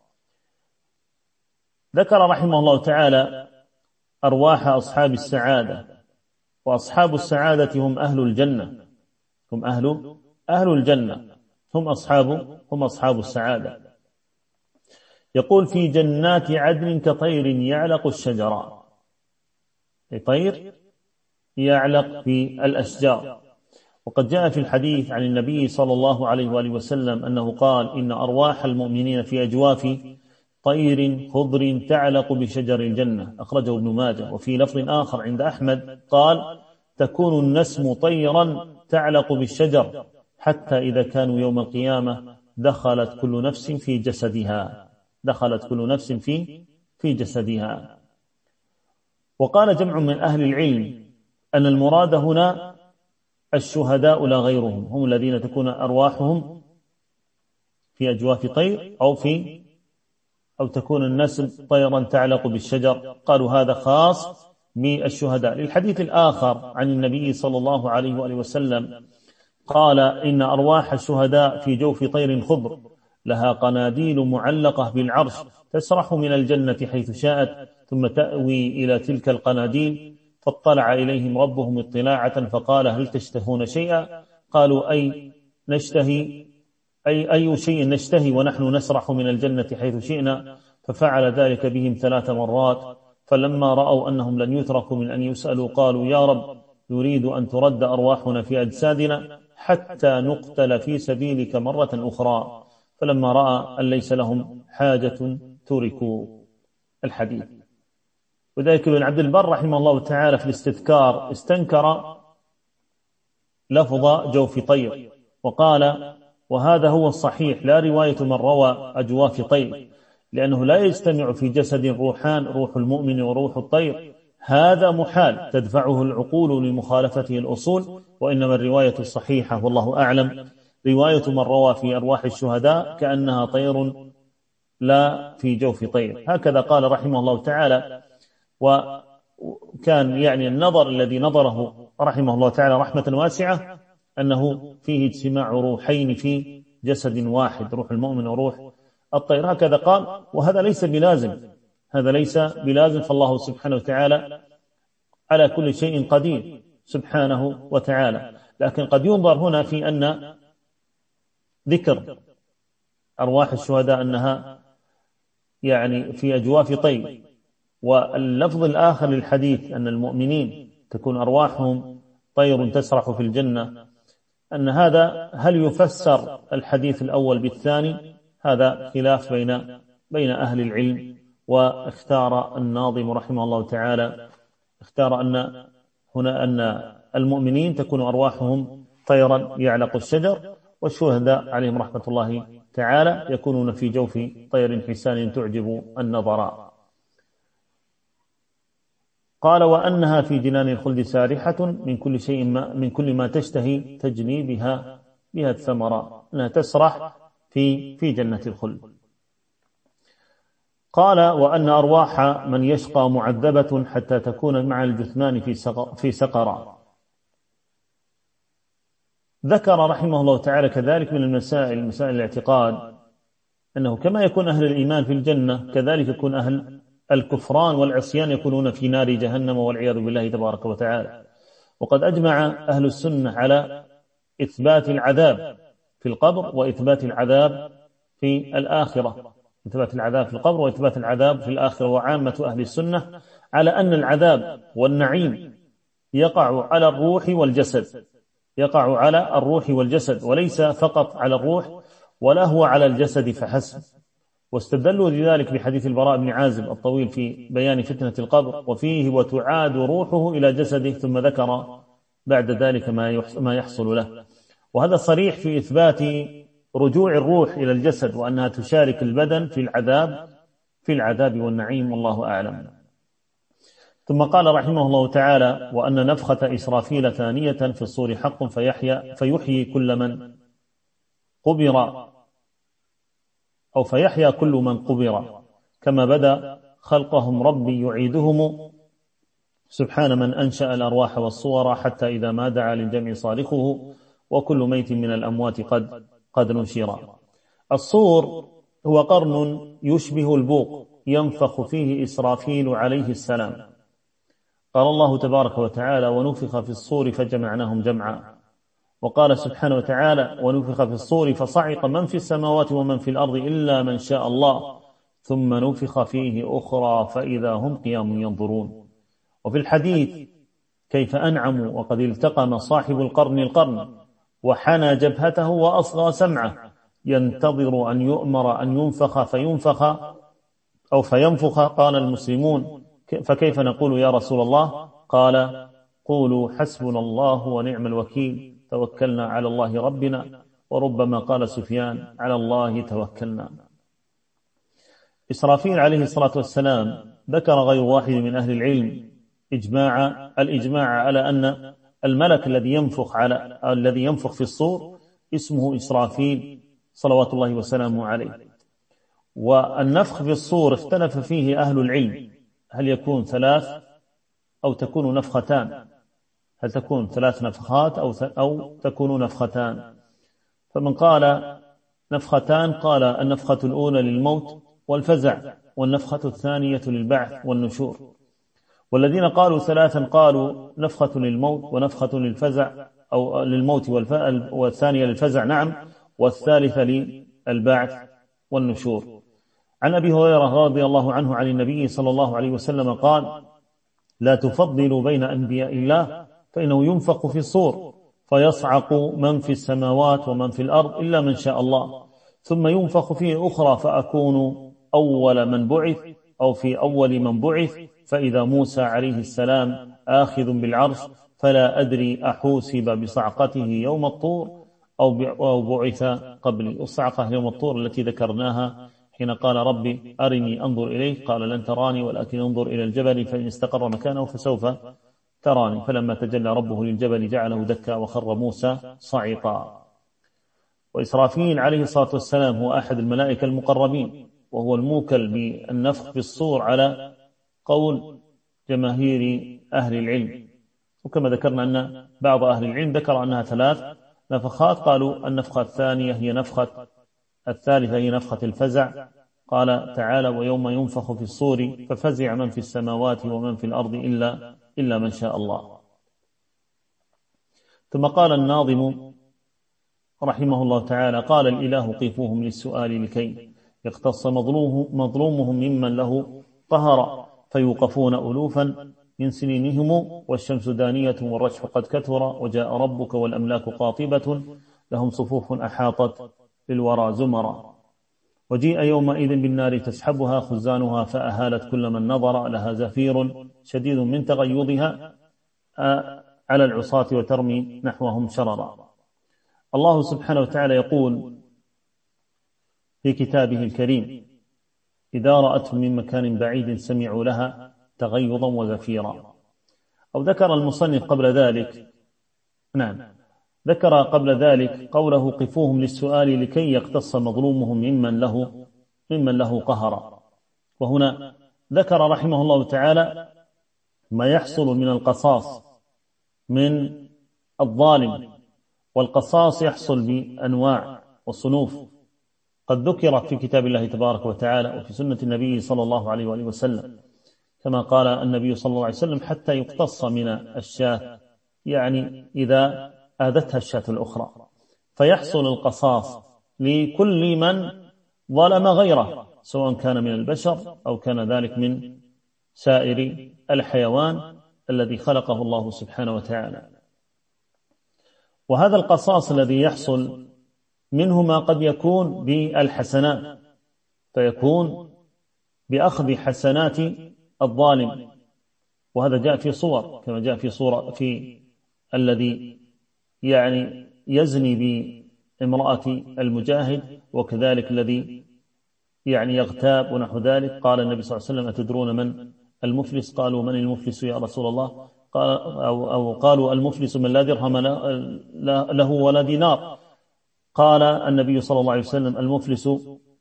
ذكر رحمه الله تعالى أرواح أصحاب السعادة وأصحاب السعادة هم أهل الجنة. هم أهل أهل الجنة. هم أصحاب هم أصحاب السعادة. يقول في جنات عدن كطير يعلق الشجرات طير يعلق في الأشجار. وقد جاء في الحديث عن النبي صلى الله عليه وآله وسلم أنه قال إن أرواح المؤمنين في أجواف طير خضر تعلق بشجر الجنة. أخرجه ابن ماجه. وفي لفظ آخر عند أحمد قال تكون النسم طيرا تعلق بالشجر حتى إذا كانوا يوم القيامة دخلت كل نفس في جسدها. دخلت كل نفس في في جسدها. وقال جمع من أهل العلم أن المراد هنا الشهداء لا غيرهم هم الذين تكون أرواحهم في أجواف طير أو في أو تكون الناس طيرا تعلق بالشجر. قالوا هذا خاص بالشهداء. للحديث الآخر عن النبي صلى الله عليه وآله وسلم قال إن أرواح الشهداء في جوف طير خضر. لها قناديل معلقة بالعرش تسرح من الجنة حيث شاءت ثم تأوي إلى تلك القناديل فاطلع إليهم ربهم اطلاعة فقال هل تشتهون شيئا؟ قالوا أي نشتهي أي, أي شيء نشتهي ونحن نسرح من الجنة حيث شئنا؟ ففعل ذلك بهم ثلاث مرات فلما رأوا أنهم لن يتركوا من أن يسألوا قالوا يا رب نريد أن ترد أرواحنا في أجسادنا حتى نقتل في سبيلك مرة أخرى. فلما رأى أن ليس لهم حاجة تركوا الحديث. وذلك ابن عبد البر رحمه الله تعالى في الاستذكار استنكر لفظ جوف طير وقال وهذا هو الصحيح لا رواية من روى أجواف طير لأنه لا يجتمع في جسد روحان روح المؤمن وروح الطير. هذا محال تدفعه العقول لمخالفته الأصول وإنما الرواية الصحيحة والله أعلم. رواية من روى في أرواح الشهداء كأنها طير لا في جوف طير. هكذا قال رحمه الله تعالى وكان يعني النظر الذي نظره رحمه الله تعالى رحمة واسعة أنه فيه اجتماع روحين في جسد واحد روح المؤمن وروح الطير. هكذا قال وهذا ليس بلازم هذا ليس بلازم فالله سبحانه وتعالى على كل شيء قدير سبحانه وتعالى. لكن قد ينظر هنا في أن ذكر أرواح الشهداء أنها يعني في أجواف طير واللفظ الآخر للحديث أن المؤمنين تكون أرواحهم طير تسرح في الجنة أن هذا هل يفسر الحديث الأول بالثاني؟ هذا خلاف بين بين أهل العلم. واختار الناظم رحمه الله تعالى اختار أن هنا أن المؤمنين تكون أرواحهم طيرا يعلق الشجر والشهداء عليهم رحمة الله تعالى يكونون في جوف طير حسان تعجب النظراء قال وأنها في جنان الخلد سارحة من كل شيء ما من كل ما تشتهي تجني بها بها الثمرة أنها تسرح في في جنة الخلد. قال وأن أرواح من يشقى معذبة حتى تكون مع الجثمان في في سقرة ذكر رحمه الله تعالى كذلك من المسائل مسائل الاعتقاد أنه كما يكون أهل الإيمان في الجنة كذلك يكون أهل الكفران والعصيان يكونون في نار جهنم والعياذ بالله تبارك وتعالى. وقد أجمع أهل السنة على إثبات العذاب في القبر وإثبات العذاب في الآخرة. إثبات العذاب في القبر وإثبات العذاب في الآخرة. وعامة أهل السنة على أن العذاب والنعيم يقع على الروح والجسد. يقع على الروح والجسد وليس فقط على الروح ولا هو على الجسد فحسب. واستدلوا لذلك بحديث البراء بن عازب الطويل في بيان فتنة القبر وفيه وتعاد روحه إلى جسده ثم ذكر بعد ذلك ما يحصل له. وهذا صريح في إثبات رجوع الروح إلى الجسد وأنها تشارك البدن في العذاب في العذاب والنعيم والله أعلم. ثم قال رحمه الله تعالى وأن نفخة إسرافيل ثانية في الصور حق فيحيى, فيحيي كل من قبر أو فيحيا كل من قبر. كما بدا خلقهم ربي يعيدهم سبحان من أنشأ الأرواح والصور حتى إذا ما دعا للجمع صارخه وكل ميت من الأموات قد قد نشر. الصور هو قرن يشبه البوق ينفخ فيه إسرافيل عليه السلام. قال الله تبارك وتعالى ونفخ في الصور فجمعناهم جمعا. وقال سبحانه وتعالى ونفخ في الصور فصعق من في السماوات ومن في الأرض إلا من شاء الله. ثم نفخ فيه أخرى فإذا هم قيام ينظرون. وفي الحديث كيف أنعموا وقد التقم صاحب القرن القرن وحنى جبهته وأصغى سمعه. ينتظر أن يؤمر أن ينفخ فينفخ أو فينفخ. قال المسلمون فكيف نقول يا رسول الله؟ قال قولوا حسبنا الله ونعم الوكيل توكلنا على الله ربنا وربما قال سفيان على الله توكلنا. إسرافيل عليه الصلاة والسلام ذكر غير واحد من أهل العلم إجماع الإجماع على أن الملك الذي ينفخ على الذي ينفخ في الصور اسمه إسرافيل صلوات الله وسلامه عليه. والنفخ في الصور اختلف فيه أهل العلم هل يكون ثلاث أو تكون نفختان؟ هل تكون ثلاث نفخات أو أو تكون نفختان؟ فمن قال نفختان قال النفخة الأولى للموت والفزع والنفخة الثانية للبعث والنشور. والذين قالوا ثلاثا قالوا نفخة للموت ونفخة للفزع أو للموت والثانية للفزع نعم والثالثة للبعث والنشور. عن أبي هريرة رضي الله عنه عن النبي صلى الله عليه وسلم قال لا تفضلوا بين أنبياء الله فإنه ينفق في الصور فيصعق من في السماوات ومن في الأرض إلا من شاء الله ثم ينفخ فيه أخرى فأكون أول من بعث أو في أول من بعث فإذا موسى عليه السلام آخذ بالعرش فلا أدري أحوسب بصعقته يوم الطور أو بعث قبل الصعقة يوم الطور التي ذكرناها حين قال ربي أرني أنظر إليك قال لن تراني ولكن انظر إلى الجبل فإن استقر مكانه فسوف تراني. فلما تجلى ربه للجبل جعله دكا وخر موسى صعقا وإسرافيل عليه الصلاة والسلام هو أحد الملائكة المقربين وهو الموكل بالنفخ في الصور على قول جماهير أهل العلم. وكما ذكرنا أن بعض أهل العلم ذكر أنها ثلاث نفخات قالوا النفخة الثانية هي نفخة الثالثة هي نفخة الفزع. قال تعالى ويوم ينفخ في الصور ففزع من في السماوات ومن في الأرض إلا, إلا من شاء الله. ثم قال الناظم رحمه الله تعالى قال الإله قيفوهم للسؤال لكي يقتص مظلومهم ممن له قهر فيوقفون ألوفا من سنينهم والشمس دانية والرجح قد كثر وجاء ربك والأملاك قاطبة لهم صفوف أحاطت للورى زمرا. وجيء يومئذ بالنار تسحبها خزانها فأهالت كل من نظر لها زفير شديد من تغيضها على العصاة وترمي نحوهم شررا. الله سبحانه وتعالى يقول في كتابه الكريم إذا رأتهم من مكان بعيد سمعوا لها تغيظا وزفيرا. أو ذكر المصنف قبل ذلك نعم. ذكر قبل ذلك قوله قفوهم للسؤال لكي يقتص مظلومهم ممن له ممن له قهر وهنا ذكر رحمه الله تعالى ما يحصل من القصاص من الظالم والقصاص يحصل بأنواع وصنوف. قد ذكرت في كتاب الله تبارك وتعالى وفي سنة النبي صلى الله عليه وآله وسلم كما قال النبي صلى الله عليه وسلم حتى يقتص من الشاة. يعني إذا آذتها الشاة الأخرى. فيحصل القصاص لكل من ظلم غيره سواء كان من البشر أو كان ذلك من سائر الحيوان الذي خلقه الله سبحانه وتعالى. وهذا القصاص الذي يحصل منه ما قد يكون بالحسنات فيكون بأخذ حسنات الظالم. وهذا جاء في صور كما جاء في صورة في الذي يعني يزني بامرأة المجاهد وكذلك الذي يعني يغتاب ونحو ذلك. قال النبي صلى الله عليه وسلم أتدرون من المفلس؟ قالوا من المفلس يا رسول الله؟ قال أو, أو قالوا المفلس من لا درهم له ولا دينار. قال النبي صلى الله عليه وسلم المفلس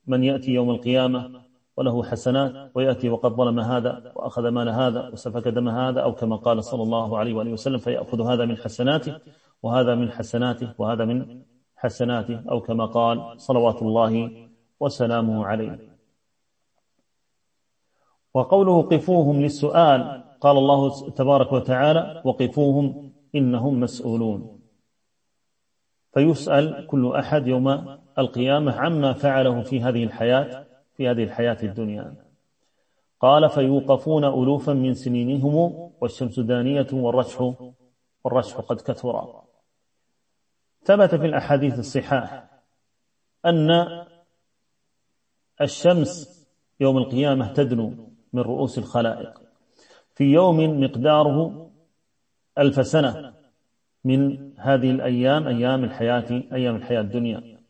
من يأتي يوم القيامة وله حسنات ويأتي وقد ظلم هذا وأخذ مال هذا وسفك دم هذا أو كما قال صلى الله عليه وآله وسلم فيأخذ هذا من حسناته. وهذا من حسناته وهذا من حسناته أو كما قال صلوات الله وسلامه عليه. وقوله قفوهم للسؤال قال الله تبارك وتعالى وقفوهم إنهم مسؤولون فيسأل كل أحد يوم القيامة عما فعله في هذه الحياة في هذه الحياة الدنيا. قال فيوقفون ألوفا من سنينهم والشمس دانية والرشح والرشح قد كثر ثبت في الأحاديث الصحاح أن الشمس يوم القيامة تدنو من رؤوس الخلائق. في يوم مقداره ألف سنة من هذه الأيام أيام الحياة أيام الحياة الدنيا.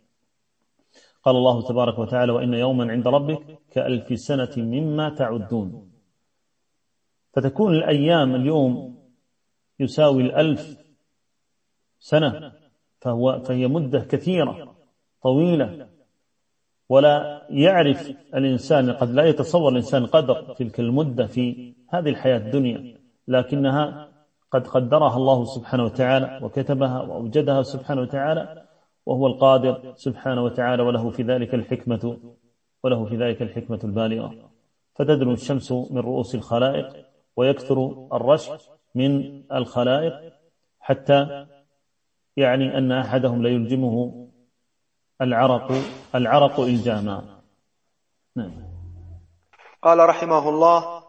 قال الله تبارك وتعالى وإن يوما عند ربك كألف سنة مما تعدون. فتكون الأيام اليوم يساوي الألف سنة فهو فهي مدة كثيرة طويلة. ولا يعرف الإنسان قد لا يتصور الإنسان قدر تلك المدة في هذه الحياة الدنيا. لكنها قد قدرها الله سبحانه وتعالى وكتبها وأوجدها سبحانه وتعالى وهو القادر سبحانه وتعالى وله في ذلك الحكمة وله في ذلك الحكمة البالغة. فتدنو الشمس من رؤوس الخلائق ويكثر الرش من الخلائق حتى يعني أن أحدهم لا يلجمه العرق العرق إلجاما نعم. قال رحمه الله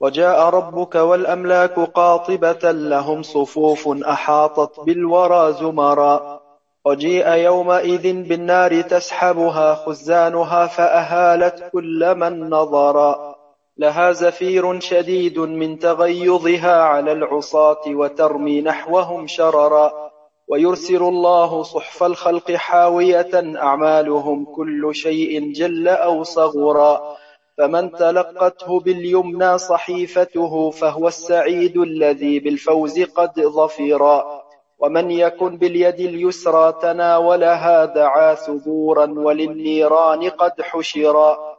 وجاء ربك والأملاك قاطبة لهم صفوف أحاطت بالورى زمرا وجيء يومئذ بالنار تسحبها خزانها فأهالت كل من نظرا لها زفير شديد من تغيظها على العصاة وترمي نحوهم شررا. ويرسل الله صحف الخلق حاوية أعمالهم كل شيء جل أو صغرا فمن تلقته باليمنى صحيفته فهو السعيد الذي بالفوز قد ظفرا ومن يكن باليد اليسرى تناولها دعا ثبورا وللنيران قد حشرا.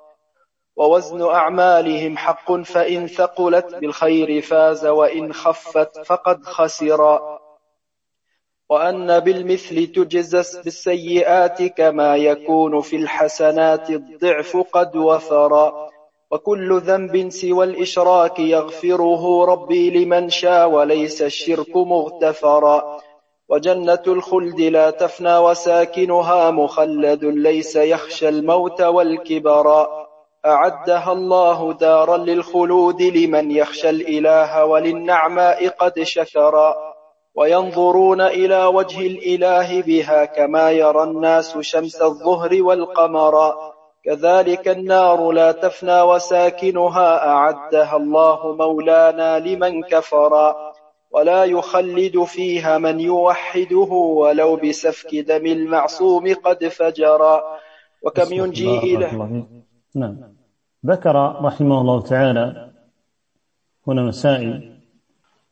ووزن أعمالهم حق فإن ثقلت بالخير فاز وإن خفت فقد خسرا. وأن بالمثل تجزس بالسيئات كما يكون في الحسنات الضعف قد وفرا وكل ذنب سوى الإشراك يغفره ربي لمن شاء وليس الشرك مغتفرا وجنة الخلد لا تفنى وساكنها مخلد ليس يخشى الموت والكبرا أعدها الله دارا للخلود لمن يخشى الإله وللنعماء قد شكرا وينظرون إلى وجه الإله بها كما يرى الناس شمس الظهر والقمرا كذلك النار لا تفنى وساكنها أعدها الله مولانا لمن كفرا ولا يخلد فيها من يوحده ولو بسفك دم المعصوم قد فجرا وكم ينجي إلى نعم. ذكر رحمه الله تعالى هنا مسائل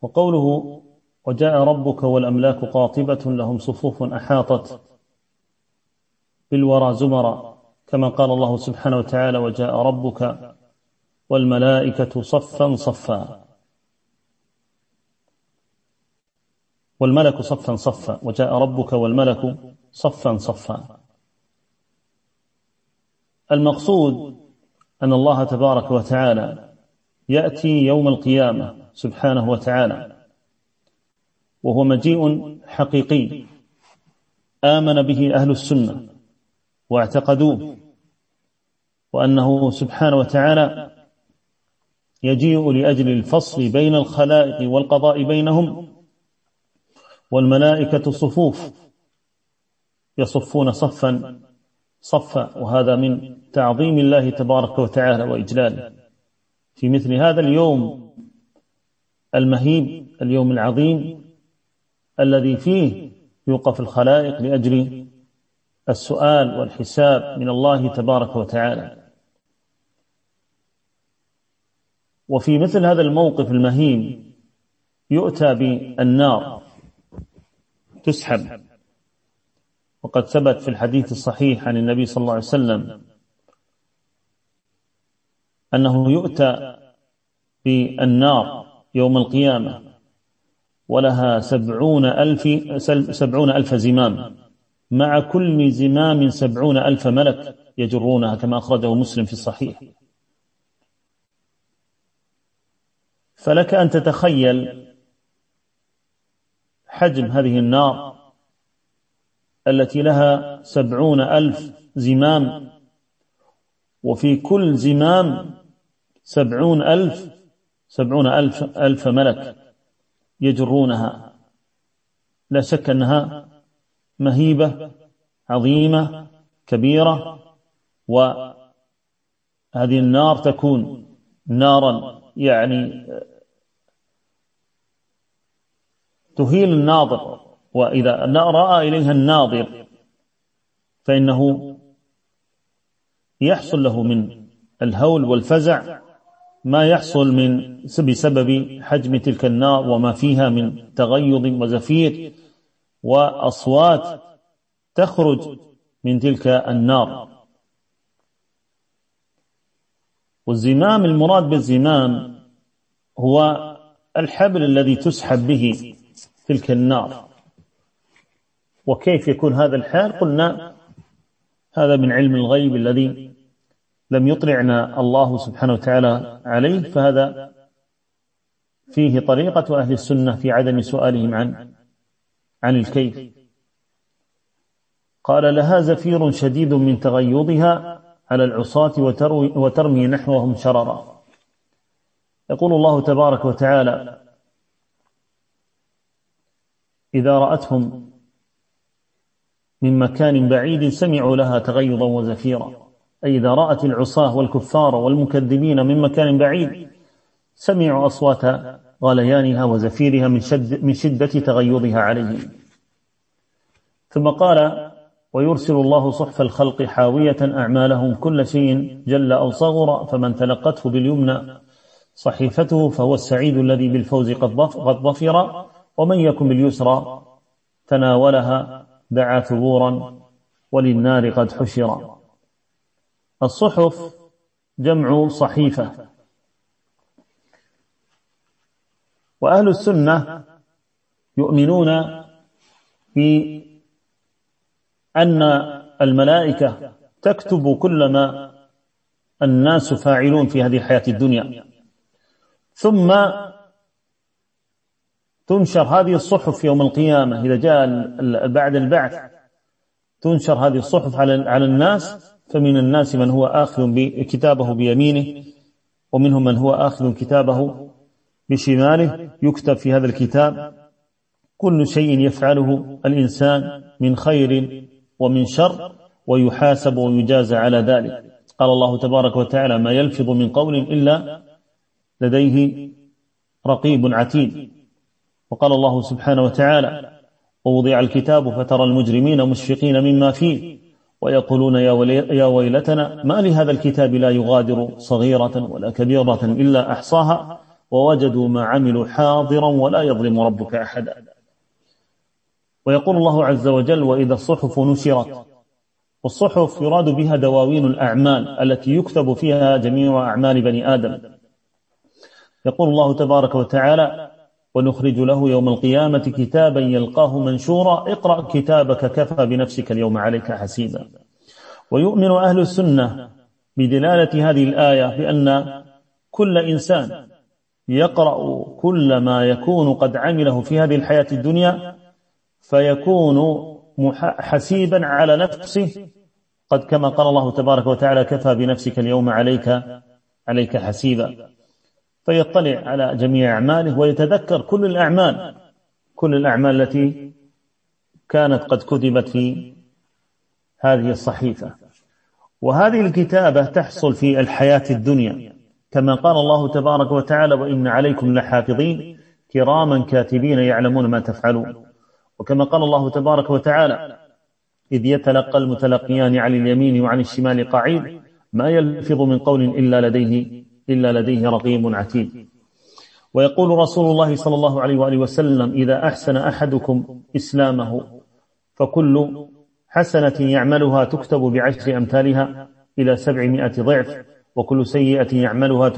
وقوله وجاء ربك والأملاك قاطبة لهم صفوف أحاطت بالورى زمرا كما قال الله سبحانه وتعالى وجاء ربك والملائكة صفا صفا. والملك صفا صفا وجاء ربك والملك صفا صفا. المقصود أن الله تبارك وتعالى يأتي يوم القيامة سبحانه وتعالى. وهو مجيء حقيقي. آمن به أهل السنة واعتقدوه وأنه سبحانه وتعالى يجيء لأجل الفصل بين الخلائق والقضاء بينهم والملائكة صفوف يصفون صفا صفا وهذا من تعظيم الله تبارك وتعالى وإجلاله. في مثل هذا اليوم المهيب اليوم العظيم الذي فيه يوقف الخلائق لأجل السؤال والحساب من الله تبارك وتعالى. وفي مثل هذا الموقف المهين يؤتى بالنار تسحب. وقد ثبت في الحديث الصحيح عن النبي صلى الله عليه وسلم أنه يؤتى بالنار يوم القيامة. ولها سبعون ألف, سبعون ألف زمام. مع كل زمام سبعون ألف ملك يجرونها كما أخرجه مسلم في الصحيح. فلك أن تتخيل حجم هذه النار التي لها سبعون ألف زمام. وفي كل زمام سبعون ألف سبعون ألف, ألف ملك. يجرونها. لا شك أنها مهيبة عظيمة كبيرة هذه النار تكون نارا يعني تهيل الناظر وإذا رأى إليها الناظر فإنه يحصل له من الهول والفزع ما يحصل من بسبب حجم تلك النار وما فيها من تغيض وزفير وأصوات تخرج من تلك النار. والزمام المراد بالزمام هو الحبل الذي تسحب به تلك النار. وكيف يكون هذا الحال؟ قلنا هذا من علم الغيب الذي لم يطلعنا الله سبحانه وتعالى عليه فهذا فيه طريقة أهل السنة في عدم سؤالهم عن عن الكيف. قال لها زفير شديد من تغيضها على العصاة وترمي نحوهم شررا. يقول الله تبارك وتعالى إذا رأتهم من مكان بعيد سمعوا لها تغيظا وزفيرا. أي إذا رأت العصاة والكفار والمكذبين من مكان بعيد سمعوا أصوات غليانها وزفيرها من, شد من شدة تغيظها عليهم. ثم قال ويرسل الله صحف الخلق حاوية أعمالهم كل شيء جل أو صغر فمن تلقته باليمنى صحيفته فهو السعيد الذي بالفوز قد ظفر ومن يكن باليسرى تناولها دعا ثبورا وللنار قد حشر. الصحف جمع صحيفة. وأهل السنة يؤمنون بأن الملائكة تكتب كل ما الناس فاعلون في هذه الحياة الدنيا. ثم تنشر هذه الصحف يوم القيامة. إذا جاء بعد البعث تنشر هذه الصحف على على الناس فمن الناس من هو آخذ كتابه بيمينه ومنهم من هو آخذ كتابه بشماله. يكتب في هذا الكتاب كل شيء يفعله الإنسان من خير ومن شر ويحاسب ويجازى على ذلك. قال الله تبارك وتعالى ما يلفظ من قول إلا لديه رقيب عتيد وقال الله سبحانه وتعالى ووضع الكتاب فترى المجرمين مشفقين مما فيه ويقولون يا ويلتنا ما لهذا الكتاب لا يغادر صغيرة ولا كبيرة إلا أحصاها ووجدوا ما عملوا حاضرا ولا يظلم ربك أحدا. ويقول الله عز وجل وإذا الصحف نشرت والصحف يراد بها دواوين الأعمال التي يكتب فيها جميع أعمال بني آدم. يقول الله تبارك وتعالى ونخرج له يوم القيامة كتابا يلقاه منشورا. اقرأ كتابك كفى بنفسك اليوم عليك حسيبا. ويؤمن أهل السنة بدلالة هذه الآية بأن كل إنسان يقرأ كل ما يكون قد عمله في هذه الحياة الدنيا فيكون حسيبا على نفسه. قد كما قال الله تبارك وتعالى كفى بنفسك اليوم عليك عليك حسيبا. فيطلع على جميع أعماله ويتذكر كل الأعمال كل الأعمال التي كانت قد كتبت في هذه الصحيفة. وهذه الكتابة تحصل في الحياة الدنيا. كما قال الله تبارك وتعالى وإن عليكم لحافظين. كراما كاتبين يعلمون ما تفعلون. وكما قال الله تبارك وتعالى إذ يتلقى المتلقيان عن اليمين وعن الشمال قعيد ما يلفظ من قول إلا لديه إلا لديه رقيب عتيد. ويقول رسول الله صلى الله عليه وآله وسلم إذا أحسن أحدكم إسلامه فكل حسنة يعملها تكتب بعشر أمثالها إلى سبعمائة ضعف وكل سيئة يعملها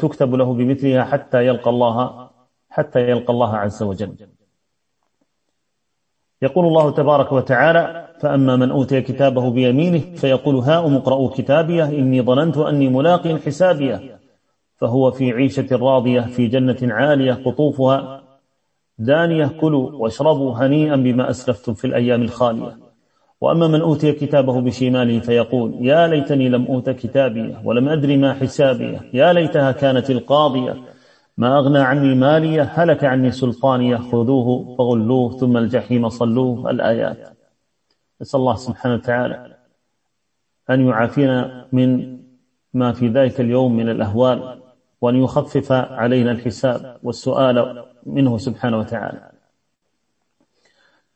تكتب له بمثلها حتى يلقى الله حتى يلقى الله عز وجل. يقول الله تبارك وتعالى فأما من أوتي كتابه بيمينه فيقول هاؤم اقرأوا كتابيه إني ظننت أني ملاق حسابيه فهو في عيشة راضية في جنة عالية قطوفها دانية كلوا واشربوا هنيئا بما أسلفتم في الأيام الخالية. وأما من أوتي كتابه بشماله فيقول يا ليتني لم أوت كتابي ولم أدري ما حسابي. يا ليتها كانت القاضية. ما أغنى عني مالية هلك عني سلطانية خذوه فغلوه ثم الجحيم صلوه الآيات. نسأل الله سبحانه وتعالى أن يعافينا من ما في ذلك اليوم من الأهوال. وأن يخفف علينا الحساب والسؤال منه سبحانه وتعالى.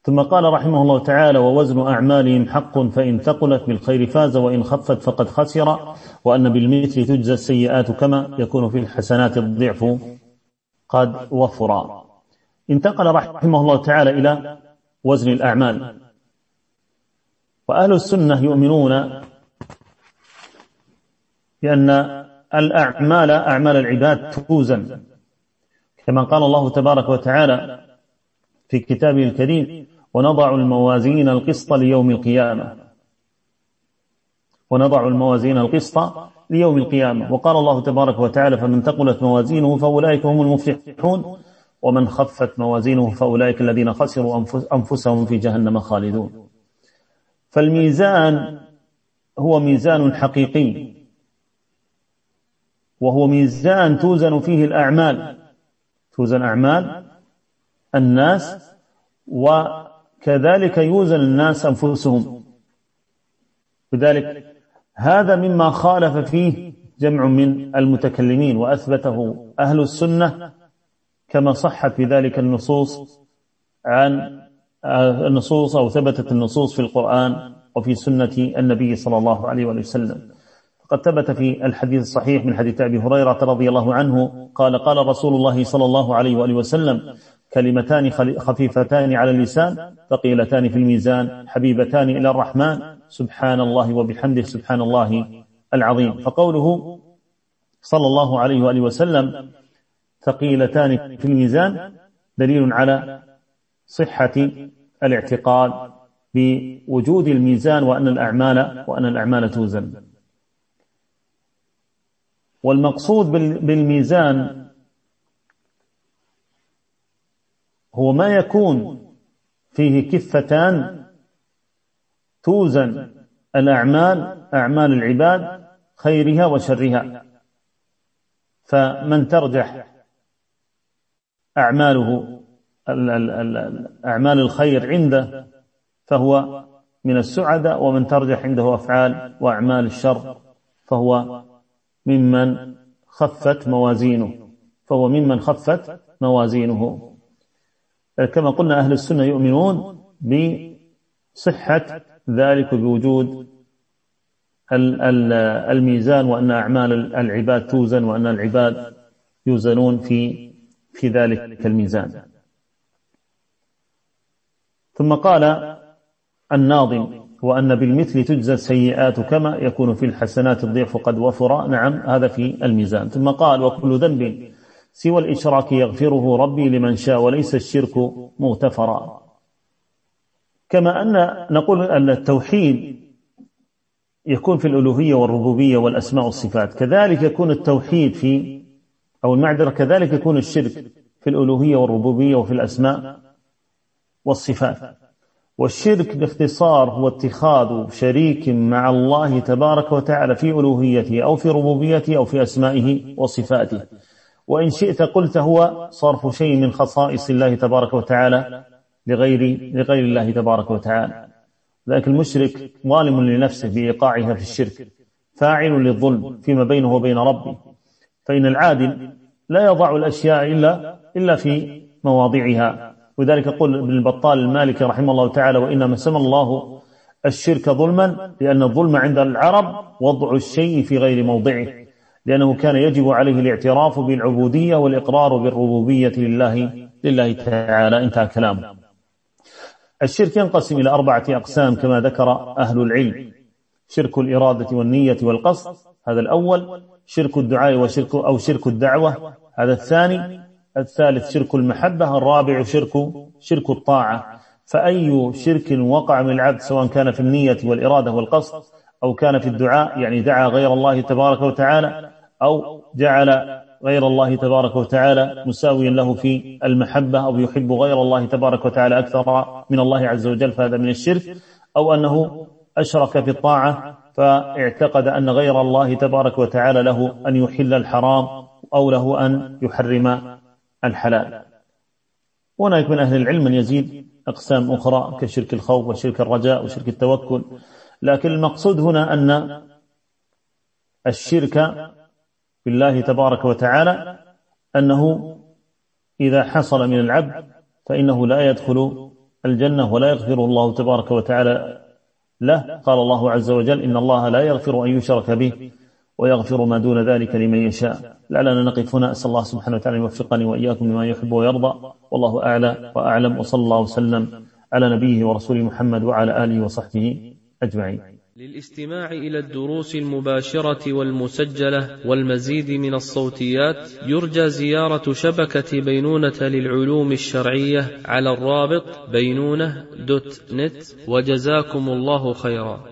ثم قال رحمه الله تعالى ووزن أعمالهم حق فإن ثقلت بالخير فاز وإن خفت فقد خسر وأن بالمثل تجزى السيئات كما يكون في الحسنات الضعف قد وفر. انتقل رحمه الله تعالى إلى وزن الأعمال. وأهل السنة يؤمنون بأن الأعمال أعمال العباد توزن. كما قال الله تبارك وتعالى في كتابه الكريم ونضع الموازين القسط ليوم القيامة. ونضع الموازين القسط ليوم القيامة. وقال الله تبارك وتعالى فمن ثقلت موازينه فأولئك هم المفلحون. ومن خفت موازينه فأولئك الذين خسروا أنفسهم في جهنم خالدون. فالميزان هو ميزان حقيقي. وهو ميزان توزن فيه الأعمال. توزن أعمال الناس وكذلك يوزن الناس أنفسهم. لذلك هذا مما خالف فيه جمع من المتكلمين وأثبته أهل السنة كما صحت في ذلك النصوص عن النصوص أو ثبتت النصوص في القرآن وفي سنة النبي صلى الله عليه وسلم. قد ثبت في الحديث الصحيح من حديث أبي هريرة رضي الله عنه قال قال رسول الله صلى الله عليه وآله وسلم كلمتان خفيفتان على اللسان ثقيلتان في الميزان حبيبتان إلى الرحمن سبحان الله وبحمده سبحان الله العظيم. فقوله صلى الله عليه وآله وسلم ثقيلتان في الميزان دليل على صحة الاعتقاد بوجود الميزان وأن الأعمال وأن الأعمال توزن. والمقصود بالميزان هو ما يكون فيه كفتان توزن الأعمال أعمال العباد خيرها وشرها. فمن ترجح أعماله أعمال الخير عنده فهو من السعداء ومن ترجح عنده أفعال وأعمال الشر فهو ممن خفت موازينه فهو ممن خفت موازينه. كما قلنا أهل السنة يؤمنون بصحة ذلك بوجود الميزان وأن أعمال العباد توزن وأن العباد يوزنون في في ذلك الميزان. ثم قال الناظم وأن بالمثل تجزى السيئات كما يكون في الحسنات الضعف قد وفر. نعم هذا في الميزان. ثم قال وكل ذنب سوى الإشراك يغفره ربي لمن شاء وليس الشرك مغتفرا. كما أن نقول أن التوحيد يكون في الألوهية والربوبية والأسماء والصفات. كذلك يكون التوحيد في أو المعذرة كذلك يكون الشرك في الألوهية والربوبية وفي الأسماء والصفات. والشرك باختصار هو اتخاذ شريك مع الله تبارك وتعالى في ألوهيته أو في ربوبيته أو في أسمائه وصفاته. وإن شئت قلت هو صرف شيء من خصائص الله تبارك وتعالى لغير لغير الله تبارك وتعالى. ذلك المشرك ظالم لنفسه بإيقاعها في الشرك فاعل للظلم فيما بينه وبين ربه. فإن العادل لا يضع الأشياء إلا إلا في مواضعها. وذلك يقول ابن البطال المالكي رحمه الله تعالى وإنما سمى الله الشرك ظلما لأن الظلم عند العرب وضع الشيء في غير موضعه لأنه كان يجب عليه الاعتراف بالعبودية والإقرار بالربوبية لله لله تعالى انتهى كلامه الشرك ينقسم إلى أربعة أقسام كما ذكر أهل العلم شرك الإرادة والنية والقصد هذا الأول شرك الدعاء وشرك أو شرك الدعوة هذا الثاني الثالث شرك المحبة الرابع شرك شرك الطاعة. فأي شرك وقع من العبد سواء كان في النية والإرادة والقصد أو كان في الدعاء يعني دعا غير الله تبارك وتعالى أو جعل غير الله تبارك وتعالى مساويا له في المحبة أو يحب غير الله تبارك وتعالى أكثر من الله عز وجل فهذا من الشرك. أو أنه أشرك في الطاعة فاعتقد أن غير الله تبارك وتعالى له أن يحل الحرام أو له أن يحرم الحلال. هناك من أهل العلم من يزيد أقسام أخرى كشرك الخوف وشرك الرجاء وشرك التوكل. لكن المقصود هنا أن الشرك بالله تبارك وتعالى أنه إذا حصل من العبد فإنه لا يدخل الجنة ولا يغفر الله تبارك وتعالى له. قال الله عز وجل إن الله لا يغفر أن يشرك به. ويغفر ما دون ذلك لمن يشاء. لعلنا نقف هنا. أسأل الله سبحانه وتعالى يوفقني وإياكم لما يحب ويرضى. والله أعلى وأعلم. وصلى الله وسلم على نبيه ورسوله محمد وعلى آله وصحبه أجمعين. للاستماع إلى الدروس المباشرة والمسجلة والمزيد من الصوتيات يرجى زيارة شبكة بينونة للعلوم الشرعية على الرابط بينونة دوت نت. وجزاكم الله خيرا.